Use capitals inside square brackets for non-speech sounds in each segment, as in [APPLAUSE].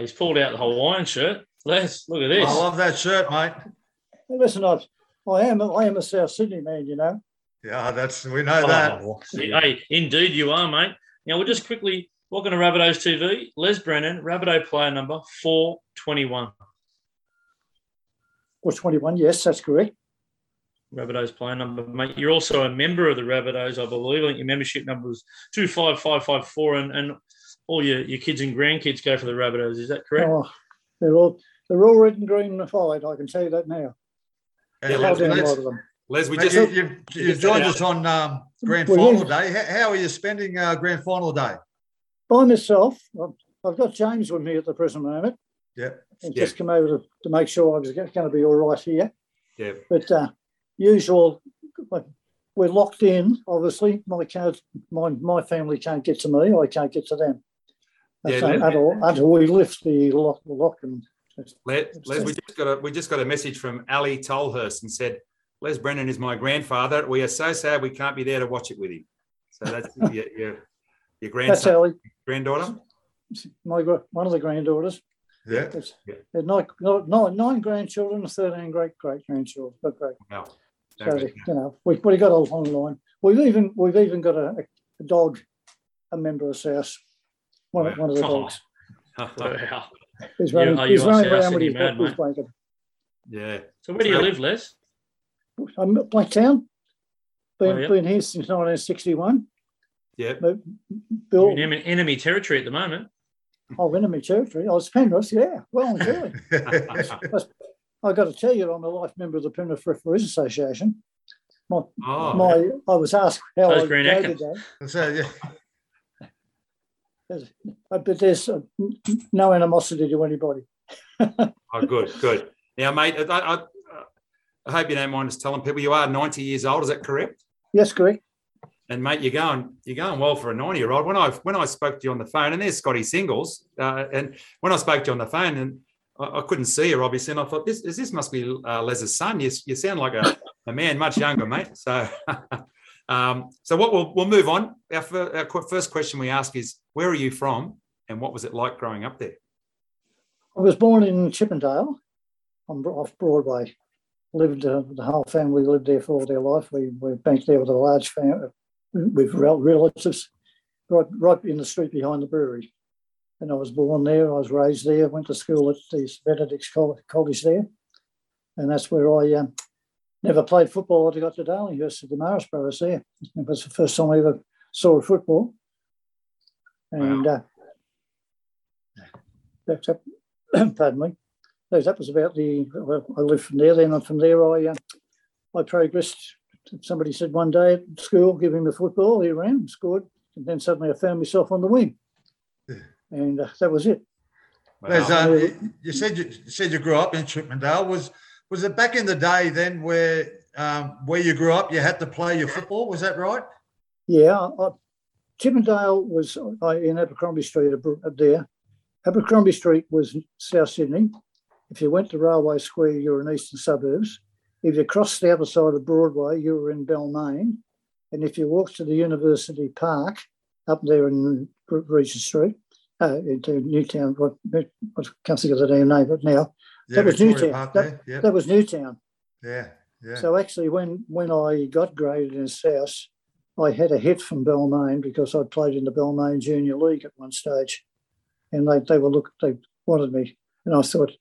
he's pulled out the Hawaiian shirt. Les, look at this. I love that shirt, mate. Hey, Listen, I, I am I am a South Sydney man, you know. Yeah, that's we know that. Oh, hey, indeed you are, mate. Now we'll just quickly welcome to Rabbitohs TV. Les Brennan, Rabbitoh player number four twenty one. Or 21, yes, that's correct. Rabbitohs player number, mate. You're also a member of the Rabbitohs, I believe. I think your membership number was two five five five four, and and all your, your kids and grandkids go for the Rabbitohs. Is that correct? Oh, they're all they're all red and green and fired, I can tell you that now. And Hold let's- down a let's- lot of them. Les, we mate, just you, you, you just joined us on um, grand Well, final yeah. day. How, how are you spending uh, grand final day? By myself, I've, I've got James with me at the present moment. Yeah. And Yeah. just come over to, to make sure I was going to be all right here. Yeah. But uh, usual, we're locked in. Obviously, my can't, my my family can't get to me. I can't get to them. Yeah, So that- until, until we lift the lock, the lock and Les, Les, we just got a we just got a message from Ali Tolhurst and said, Les Brennan is my grandfather. We are so sad we can't be there to watch it with him. So that's your your, your [LAUGHS] that's grandson, how granddaughter. my one of the granddaughters. Yeah. It's, Yeah. nine, nine, nine grandchildren, and thirteen great great grandchildren. But great. Wow. So Okay. you know, we've we got a long line. We've even we've even got a, a dog, a member of South, one, of- Wow. one of the [LAUGHS] Oh. dogs. Wow. He's running, are he's running around with his, man, mate? blanket. yeah. So where do you live, Les? I'm at Blacktown. Been, Oh, yeah. been here since 1961. Yeah. But You're in enemy, enemy territory at the moment. oh, enemy territory. Oh, I was Penrith, yeah. Well and truly. I got to tell you, I'm a life member of the Penrith Referees Association. My, Oh, my, I was asked how So's I Grant go Atkins. today. so, yeah. But there's uh, no animosity to anybody. [LAUGHS] oh, good, good. Now, mate, I, I, I hope you don't mind us telling people you are 90 years old. Is that correct? Yes, correct. And mate, you're going you're going well for a 90 year old. When I when I spoke to you on the phone, and there's Scotty Singles, uh, and when I spoke to you on the phone, and I, I couldn't see her obviously, and I thought this is this must be uh, Les's son. You, you sound like a, a man much younger, mate. So, [LAUGHS] um, so what we'll we'll move on. Our, fir- our first question we ask is, where are you from, and what was it like growing up there? I was born in Chippendale on off Broadway. Lived uh, the whole family lived there for all their life. We we banked there with a large family with rel- relatives, right right in the street behind the brewery. And I was born there. I was raised there. Went to school at the Benedict's Col- College there, and that's where I um, never played football. I got to Darlinghurst at the Marisburg there. It was the first time I ever saw a football. And uh, that's [CLEARS THROAT] up. pardon me. That was about the. Well, I lived from there. Then And from there, I uh, I progressed. Somebody said one day at school, give him the football. He ran, scored, and then suddenly I found myself on the wing, and uh, that was it. Wow. um, you, said you, you said you grew up in Chippendale. Was was it back in the day then where um, where you grew up you had to play your football? Was that right? Yeah, I, Chippendale was uh, in Abercrombie Street up there. Abercrombie Street was South Sydney. If you went to Railway Square, you were in eastern suburbs. If you crossed the other side of Broadway, you were in Balmain. And if you walked to the University Park up there in Regent Street, uh, into Newtown, what, I can't think of the name, but now Yeah, That was Victoria Newtown. Park That- that was Newtown. yeah, yeah. So actually, when when I got graded in South, I had a hit from Balmain because I played in the Balmain Junior League at one stage, and they they were look they wanted me, and I thought,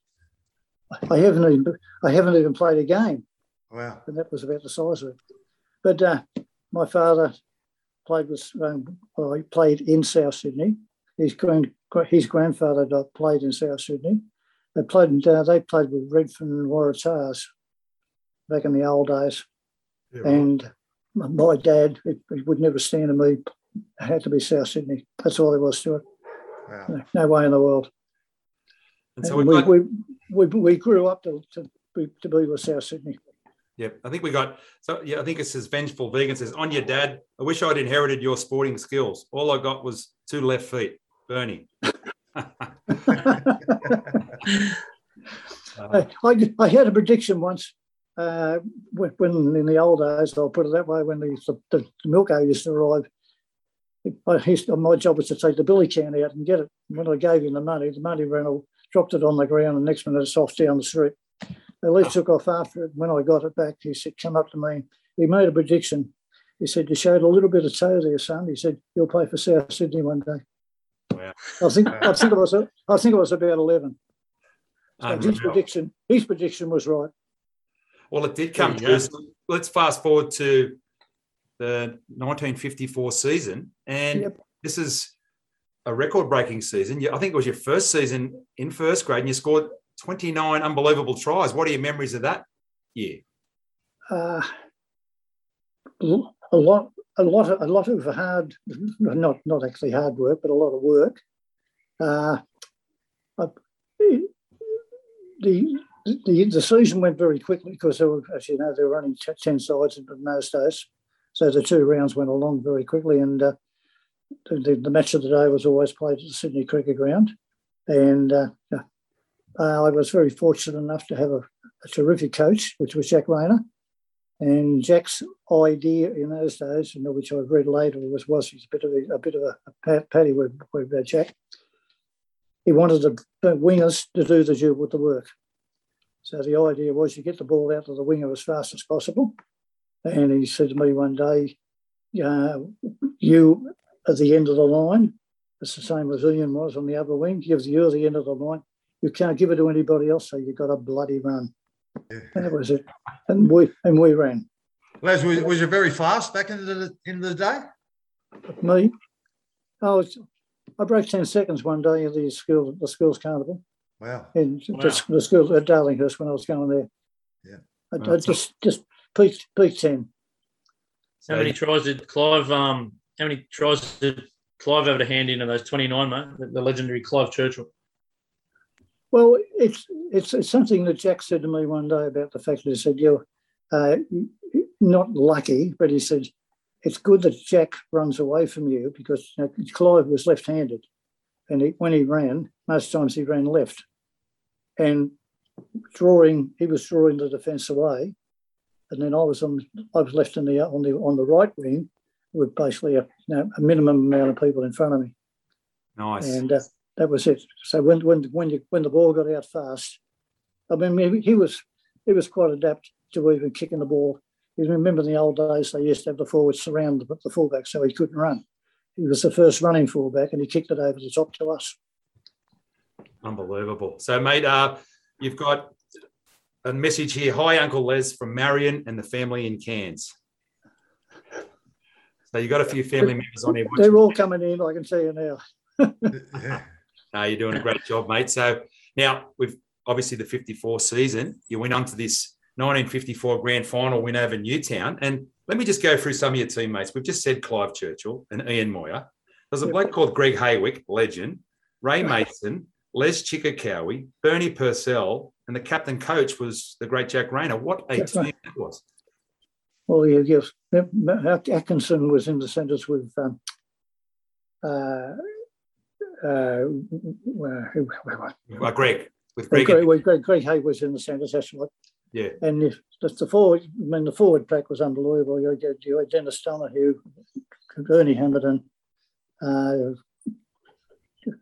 I haven't even I haven't even played a game, wow. and that was about the size of it. But uh, my father played with um, well, he played in South Sydney. His grand his grandfather played in South Sydney. They played uh, they played with Redfern and Waratahs back in the old days. Yeah, right. And my dad, he, he would never stand to me. It had to be South Sydney. That's all there was to it. Wow. No, no way in the world. And so And we've got, we, we, we grew up to, to, be, to be with South Sydney. yeah, I think we got, so yeah, I think it says Vengeful Vegan says, on your dad, I wish I'd inherited your sporting skills. All I got was two left feet. Bernie. [LAUGHS] [LAUGHS] Uh, I, I, I had a prediction once uh, when, in the old days, I'll put it that way, when the, the, the milk aid used to arrive I, his, my job was to take the billy can out and get it. When I gave him the money, the money rental dropped it on the ground, and next minute it's off down the street. The leaf took off after it. When I got it back, he said, "Come up to me." He made a prediction. He said, "You showed a little bit of toe there, son." He said, "You'll play for South Sydney one day." Wow. I think I think it was I think it was about eleven. So his prediction his prediction was right. Well, it did come true. So let's fast forward to the 1954 season, and Yep. this is a record-breaking season. You- I think it was your first season in first grade, and you scored 29 unbelievable tries. What are your memories of that year? Uh, a lot a lot of a lot of hard not not actually hard work, but a lot of work. Uh, I- the the the season went very quickly because there were, as you know, they were only t- ten sides in those days, so the two rounds went along very quickly. And uh, the, the, match of the day was always played at the Sydney Cricket Ground, and uh, uh, I was very fortunate enough to have a, a terrific coach, which was Jack Rayner. And Jack's idea in those days, which I've read later, was was he's a bit of a, a bit of a, a with, with uh, Jack. He wanted the, the wingers to do the job with the work. So the idea was you get the ball out to the winger as fast as possible. And he said to me one day, uh, "You at the end of the line, it's the same as Ian was on the other wing. Gives you the end of the line. You can't give it to anybody else, so you've got a bloody run." And that was it. And we and we ran. Les, was, was you very fast back in the in the day? Me, I was, I broke ten seconds one day at the school, the school's carnival Wow. in Wow. the, the school at Darlinghurst when I was going there. Yeah. I, Wow. I just just peaked peaked ten. How many tries did Clive? Um, how many tries did Clive have to hand in of those 29, mate? The, the legendary Clive Churchill. Well, it's it's it's something that Jack said to me one day about the fact that he said you're uh, not lucky, but he said it's good that Jack runs away from you because you know, Clive was left-handed, and he, when he ran, most times he ran left, and drawing he was drawing the defence away, and then I was on I was left in the on the on the right wing with basically a, you know, a minimum amount of people in front of me Nice. and uh, that was it. So when when when you when the ball got out fast, I mean he was he was quite adept to even kicking the ball. Remember in the old days they used to have the forwards surround the, the fullback so he couldn't run. He was the first running fullback and he kicked it over the top to us. Unbelievable. So, mate, uh, you've got a message here. Hi, Uncle Les from Marion and the family in Cairns. So you got a few family members on here. They're all coming in. I can see you now. [LAUGHS] No, you're doing a great job, mate. So now we've obviously the 54 season. You went on to this 1954 grand final win over Newtown. And let me just go through some of your teammates. We've just said Clive Churchill and Ian Moir. There's a bloke called Greg Hawick, legend, Ray Mason, Les Chickacowie, Bernie Purcell, and the captain coach was the great Jack Rayner. What a That's team right. that was. Well, yeah, yes. Atkinson was in the centres with um, uh, uh, who, where was Uh, Greg, with Greg, Greg. Greg, Greg, Hay was in the centres, that's right. Yeah. And if just the forward, I mean, the forward pack was unbelievable. You had, you had Denis Donoghue, Bernie Hamilton, uh,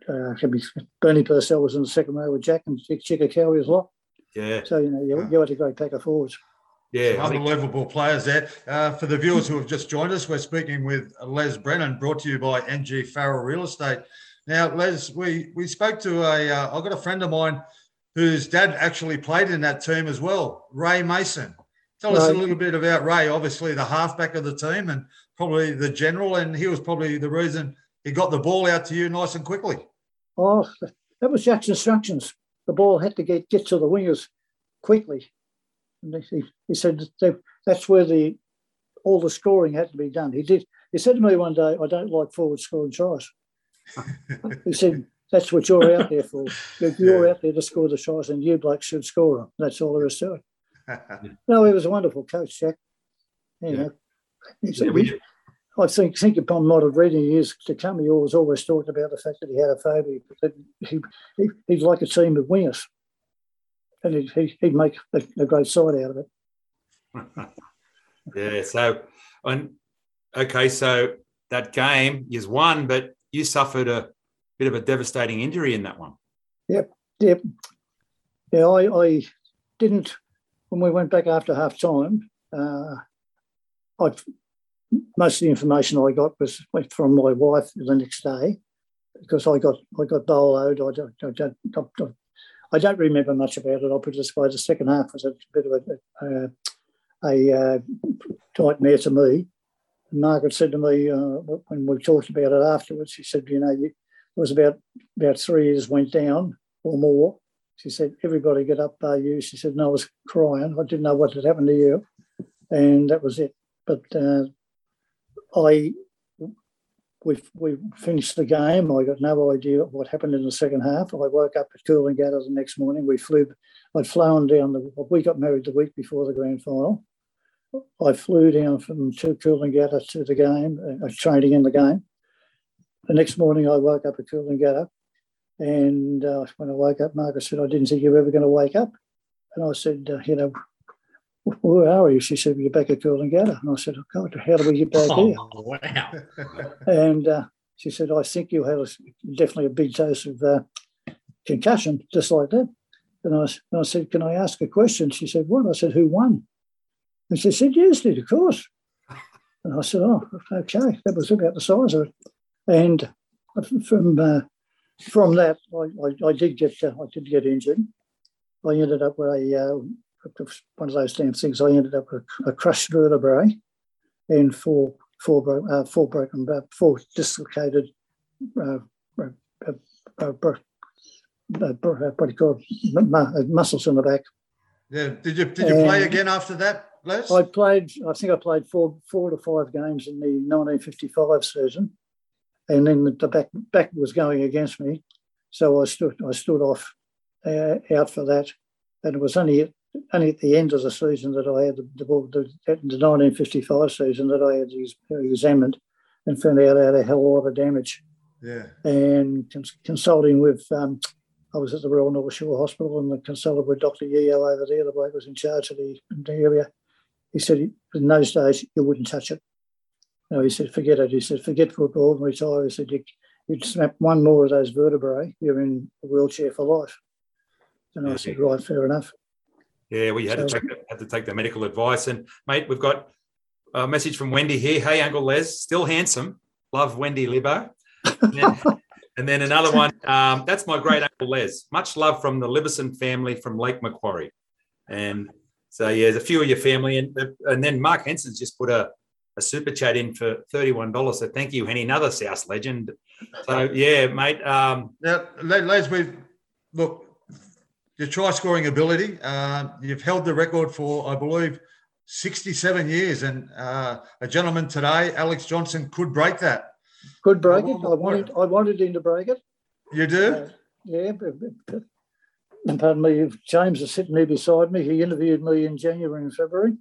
uh, be Bernie Purcell was in the second row with Jack and Chick Chickacowie as well. Yeah, So, you know, you, you had a great pack of forwards. yeah. I Unbelievable players there. Uh, for the viewers who have just joined us, we're speaking with Les Brennan, brought to you by NG Farrell Real Estate. Now, Les, we we spoke to a. Uh, I've got a friend of mine whose dad actually played in that team as well, Ray Mason. Tell us a little bit about Ray. Obviously, the halfback of the team and probably the general, and he was probably the reason he got the ball out to you nice and quickly. Oh, that was Jack's instructions. The ball had to get, get to the wingers quickly. And he, he said that that's where the all the scoring had to be done. He did. He said to me one day, "I don't like forward scoring tries." [LAUGHS] he said, "That's what you're out there for. [LAUGHS] You're, you're out there to score the tries, and you blokes should score them. That's all there is to it." [LAUGHS] No, he was a wonderful coach, Jack. You Yeah. know, he's- Yeah, we- I think think upon might have read in years to come. He always always talked about the fact that he had a phobia, but that he, he he'd like a team of wingers, and he'd, he, he'd make a, a great side out of it. [LAUGHS] yeah. So, and okay, so that game. is won, but you suffered a bit of a devastating injury in that one. Yep. yep. Yeah, I, I didn't, when we went back after half time, uh, I, most of the information I got was from my wife the next day because I got I got bowled. I don't, I don't, I don't remember much about it. I'll put it this way: the second half was a bit of a, a, a uh, nightmare to me. Margaret said to me uh, when we talked about it afterwards, she said, "You know, you, it was about about three years went down or more." She said, "Everybody get up by you." She said, "No, I was crying. I didn't know what had happened to you," and that was it. But uh, I we we finished the game. I got no idea what happened in the second half. I woke up at Coolangatta the next morning. We flew. I'd flown down the. We got married the week before the grand final. I flew down from to Coolangatta to the game, uh, training in the game. The next morning, I woke up at Coolangatta, and uh, when I woke up, Margaret said, "I didn't think you were ever going to wake up." And I said, uh, "You know, where are you? She said, You're back at Coolangatta. And I said, Oh, God, how do we get back Oh, here? wow. [LAUGHS] And uh, she said, I think you had a, definitely a big dose of uh, concussion, just like that. And I, and I said, Can I ask a question? She said, What? I said, Who won? And she said, Yes, did, of course. And I said, Oh, okay. That was about the size of it. And from uh, from that, I, I, I did get uh, I did get injured. I ended up with a uh, one of those damn things. I ended up with a crushed vertebrae and four four bro- uh, four broken uh, four dislocated uh, uh, uh, what do you call muscles in the back. Yeah. Did you did you play again after that, Les? I played. I think I played four four to five games in the 1955 season, and then the back back was going against me, so I stood I stood off uh, out for that, and it was only at, only at the end of the season that I had the, the, the, the 1955 season that I had ex- examined and found out I had a hell of a lot of damage. yeah. And cons- consulting with, um, I was at the Royal North Shore Hospital and I consulted with Dr. Yeo over there, the bloke who was in charge of the, the area. He said, in those days, you wouldn't touch it. No, he said, forget it. He said, forget football and retire. He said, you, you'd snap one more of those vertebrae, you're in a wheelchair for life. And I said, right, fair enough. Yeah, we had to So- take the, had to take the medical advice. And mate, we've got a message from Wendy here. Hey, Uncle Les, still handsome. Love Wendy Libbo. Then, [LAUGHS] and then another one. Um, that's my great uncle Les. Much love from the Liverson family from Lake Macquarie. And so yeah, there's a few of your family, and and then Mark Henson's just put a, a super chat in for thirty one dollars. So thank you, Henny, another South legend. So yeah, mate. Um, Now, Le- Les, we look your try scoring ability. Uh, you've held the record for, I believe, 67 years, and uh, a gentleman today, Alex Johnston, could break that. Could break it. I wanted, I wanted him to break it. You do? Uh, yeah, but, but, but- and pardon me, James is sitting there beside me. He interviewed me in January and February,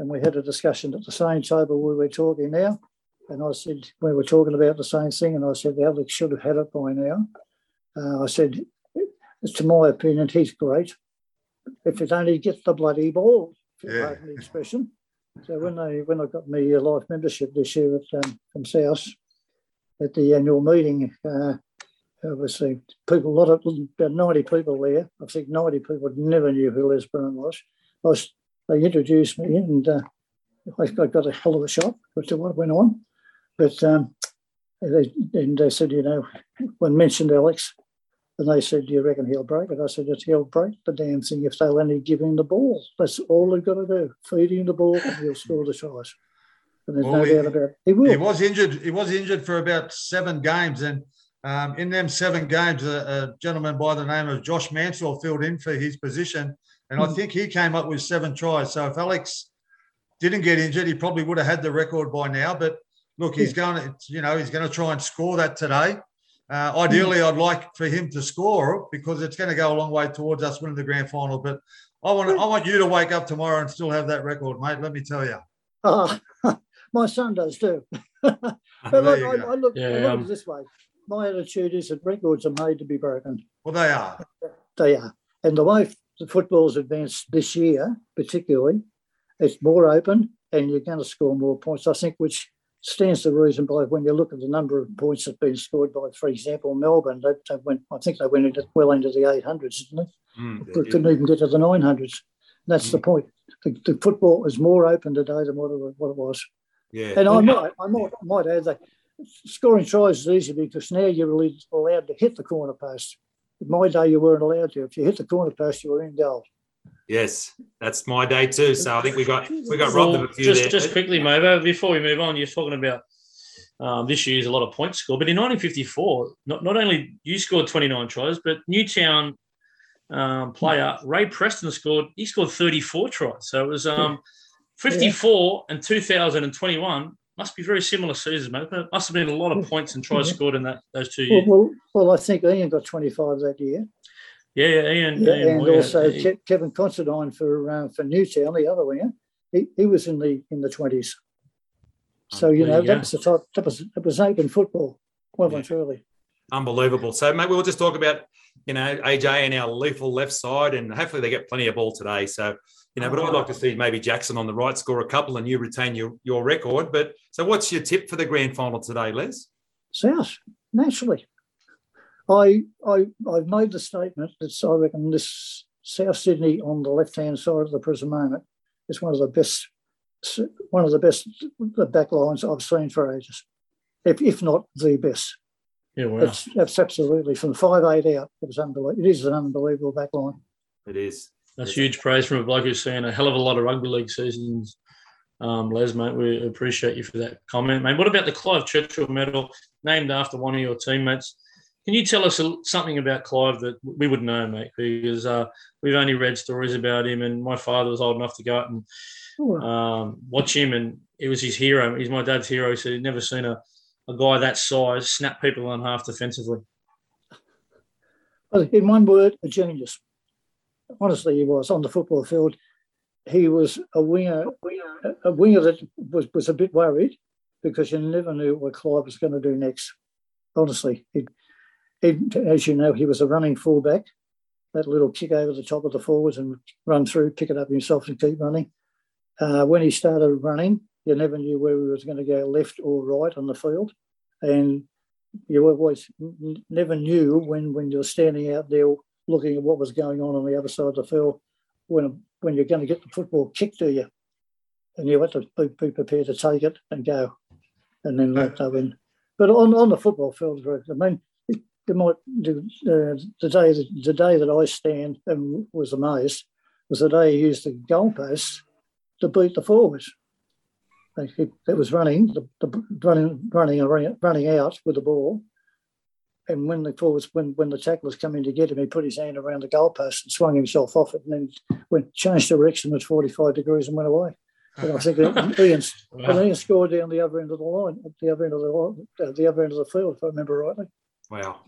and we had a discussion at the same table we were talking now. And I said, we were talking about the same thing, and I said, Alex should have had it by now. Uh, I said, it's to my opinion, he's great. If it only gets the bloody ball, if you Yeah. the expression. So when I when I got my uh, life membership this year at um, from South at the annual meeting, uh, obviously people, a lot of about 90 people there. I think 90 people never knew who Les Brown was. I was they introduced me and uh, I, got a hell of a shock to what went on. But um, they, and they said, you know, when mentioned Alex, and they said, Do you reckon he'll break it? I said, Yes, he'll break the damn thing if they'll only give him the ball. That's all they've got to do. Feed him the ball and he'll score the tries. And there's Well, no he- doubt about it. He will. He was injured. He was injured for about seven games, and um, in them seven games, a, a gentleman by the name of Josh Mansour filled in for his position, and I Hmm. think he came up with seven tries. So if Alex didn't get injured, he probably would have had the record by now. But look, he's going to, you know, he's going to try and score that today. Uh, ideally, I'd like for him to score because it's going to go a long way towards us winning the grand final. But I want, I want you to wake up tomorrow and still have that record, mate. Let me tell you. Ah, [LAUGHS] my son does too. [LAUGHS] But There look, you I, go. I look, I Yeah, look at um, it this way. My attitude is that records are made to be broken. Well, they are. They are. And the way the football's advanced this year, particularly, it's more open and you're going to score more points, I think, which stands to reason by when you look at the number of points that have been scored by, for example, Melbourne. They, they went, I think they went into well into the 800s, didn't they? Mm, They couldn't even get to the 900s. That's the point. The, the football is more open today than what it, what it was. yeah. And I might, I might, I might add that scoring tries is easy because now you're really allowed to hit the corner post. In my day, you weren't allowed to. If you hit the corner post, you were in goal. Yes, that's my day too. So I think we got we got robbed of a few just there. just quickly, Movo, before we move on, you're talking about um, this year's a lot of points scored, but in 1954, not, not only you scored 29 tries, but Newtown um, player Ray Preston scored. He scored 34 tries, so it was um, 54 and 2021 must be very similar seasons, mate. It must have been a lot of points and tries Yeah. scored in that those two years. well, well, I think Ian got 25 that year. Yeah, yeah, Ian, Yeah, Ian and Moir, also he- Ke- Kevin Considine for uh, for Newtown, the other winger. He, he was in the in the 20s. So you There know you that was the type, that was that was open football. Well and truly. Unbelievable. So, mate, we'll just talk about, you know, AJ and our lethal left side, and hopefully they get plenty of ball today. So, you know, but I'd like to see maybe Jackson on the right score a couple and you retain your, your record. But so, what's your tip for the grand final today, Les? South, naturally. I I I've made the statement that I reckon this South Sydney on the left hand side of the present moment is one of the best one of the best the back lines I've seen for ages. If, if not the best. yeah, wow. It's, that's absolutely from five eight out. It was unbelievable. It is an unbelievable back line. It is. That's huge praise from a bloke who's seen a hell of a lot of rugby league seasons. Um, Les, mate, we appreciate you for that comment, mate. What about the Clive Churchill Medal, named after one of your teammates? Can you tell us something about Clive that we would know, mate? Because uh, we've only read stories about him, and my father was old enough to go out and um, watch him, and it was his hero. He's my dad's hero. He said he'd never seen a, a guy that size snap people in half defensively. In one word, a genius. Honestly, he was on the football field. He was a winger, a winger that was, was a bit worried because you never knew what Clive was going to do next. Honestly, he, he, as you know, he was a running fullback. That little kick over the top of the forwards and run through, pick it up himself and keep running. Uh, when he started running, you never knew where he was going to go, left or right on the field, and you always never knew when when you're standing out there looking at what was going on on the other side of the field when when you're going to get the football kicked to you, and you have to be, be prepared to take it and go, and then let that in. But on, on the football field, I mean, it might do, uh, the day the day that I stand and was amazed was the day he used the goalposts to beat the forwards. It, was running, the, the running, running, running out with the ball, and when the forwards, when when the tacklers come in to get him, he put his hand around the goalpost and swung himself off it, and then went changed direction at forty five degrees and went away. And I think [LAUGHS] Ian, and Ian scored down the other end of the line, at the other end of the line, uh, the other end of the field, if I remember rightly. Wow.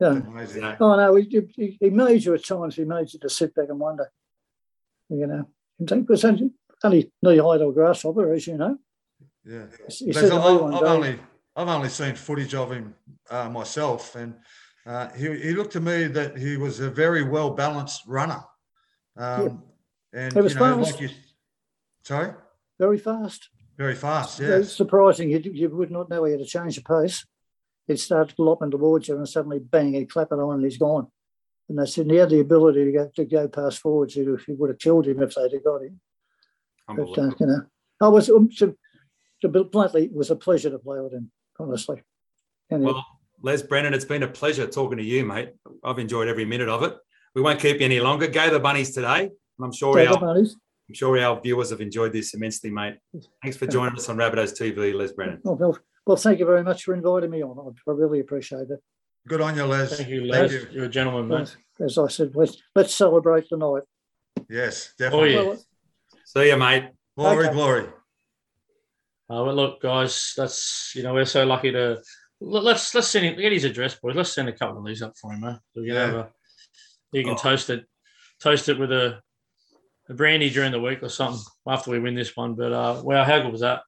Yeah. Amazing. Yeah. Oh no, he, he, he made you at times. He made you to sit back and wonder. You know, it was only, knee height or grasshopper, as you know. Yeah. He said to me I've, one I've only I've only seen footage of him uh, myself, and uh, he, he looked to me that he was a very well balanced runner. Um, And He was you know, fast. like you, sorry, very fast. very fast. It's surprising. You, you would not know he had to change the pace. He'd start lopping towards you and suddenly bang, he'd clap it on and he's gone. And they said he had the ability to go to go past forwards. He, he would have killed him if they'd have got him. But uh, you know, I was um, to, to be bluntly, it was a pleasure to play with him. Honestly, and Well, Les Brennan, it's been a pleasure talking to you, mate. I've enjoyed every minute of it. We won't keep you any longer. Go the bunnies today. And I'm sure so our bunnies. I'm sure our viewers have enjoyed this immensely, mate. Thanks for joining us on Rabbitohs TV, Les Brennan. Oh, well, well, thank you very much for inviting me on. I, I really appreciate it. Good on you, Les. Thank you, Thank Les. you. You're a gentleman, mate. As I said, let's let's celebrate tonight. Yes, Oh, definitely. yeah. Well, See you, mate. Glory, Okay. glory. Uh, well, look, guys, that's you know we're so lucky to let- let's let's send him get his address, boys. Let's send a couple of these up for him, man. So we can Yeah. have a you can Oh. toast it, toast it with a, a brandy during the week or something after we win this one. But uh, wow, how good was that?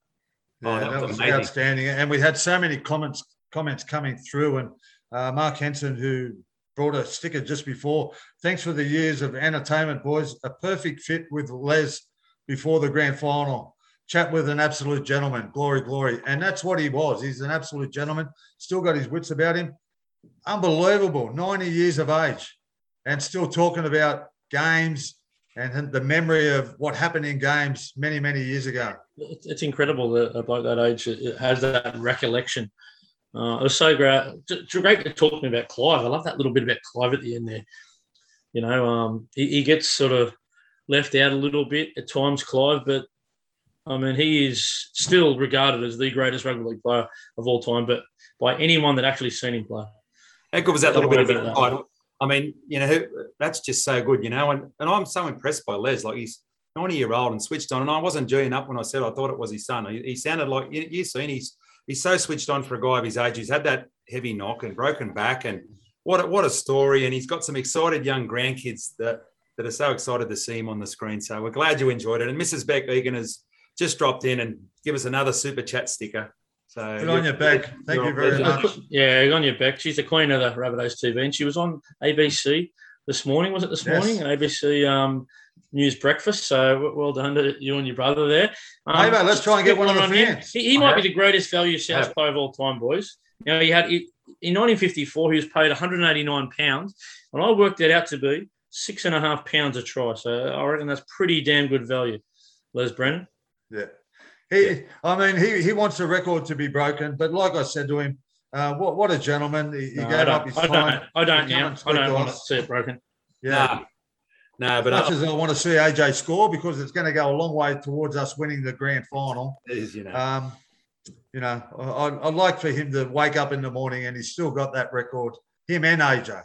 Oh, that that was was amazing. outstanding. And we had so many comments comments coming through. And uh, Mark Henson, who brought a sticker just before, thanks for the years of entertainment, boys. A perfect fit with Les before the grand final. Chat with an absolute gentleman. Glory, glory. And that's what he was. He's an absolute gentleman. Still got his wits about him. Unbelievable. 90 years of age and still talking about games and the memory of what happened in games many, many years ago. It's incredible that a bloke that age it has that recollection. Uh, it was so great. Great to talk to me about Clive. I love that little bit about Clive at the end there. You know, um, he, he, gets sort of left out a little bit at times, Clive, but I mean, he is still regarded as the greatest rugby league player of all time, but by anyone that actually seen him play. How good was that little bit of it? I mean, you know, that's just so good, you know. And, and I'm so impressed by Les. Like he's 90 year old and switched on. And I wasn't doing up when I said I thought it was his son. He, he sounded like you, you've seen he's he's so switched on for a guy of his age. He's had that heavy knock and broken back, and what a, what a story! And he's got some excited young grandkids that that are so excited to see him on the screen. So we're glad you enjoyed it. And Mrs. Beck Egan has just dropped in and give us another super chat sticker. So good on your back. Thank you very much. Yeah, on your back. She's the queen of the Rabbitohs TV, and she was on ABC this morning. Was it this yes. morning? ABC um, News Breakfast. So well done to you and your brother there. Um, hey, mate, let's try and get one of the fans. He, he might be the greatest value South player of all time, boys. You know, he had in 1954 he was paid 189 pounds, and I worked that out to be six and a half pounds a try. So I reckon that's pretty damn good value, Les Brennan. Yeah. He, I mean, he, he wants the record to be broken, but like I said to him, uh, what what a gentleman! He, he no, gave up his I time. Don't, I don't now. I don't want to see it broken. Yeah. No, but as much I, as I want to see AJ score because it's going to go a long way towards us winning the grand final. It is, you know. Um, you know, I'd, I'd like for him to wake up in the morning and he's still got that record. Him and AJ.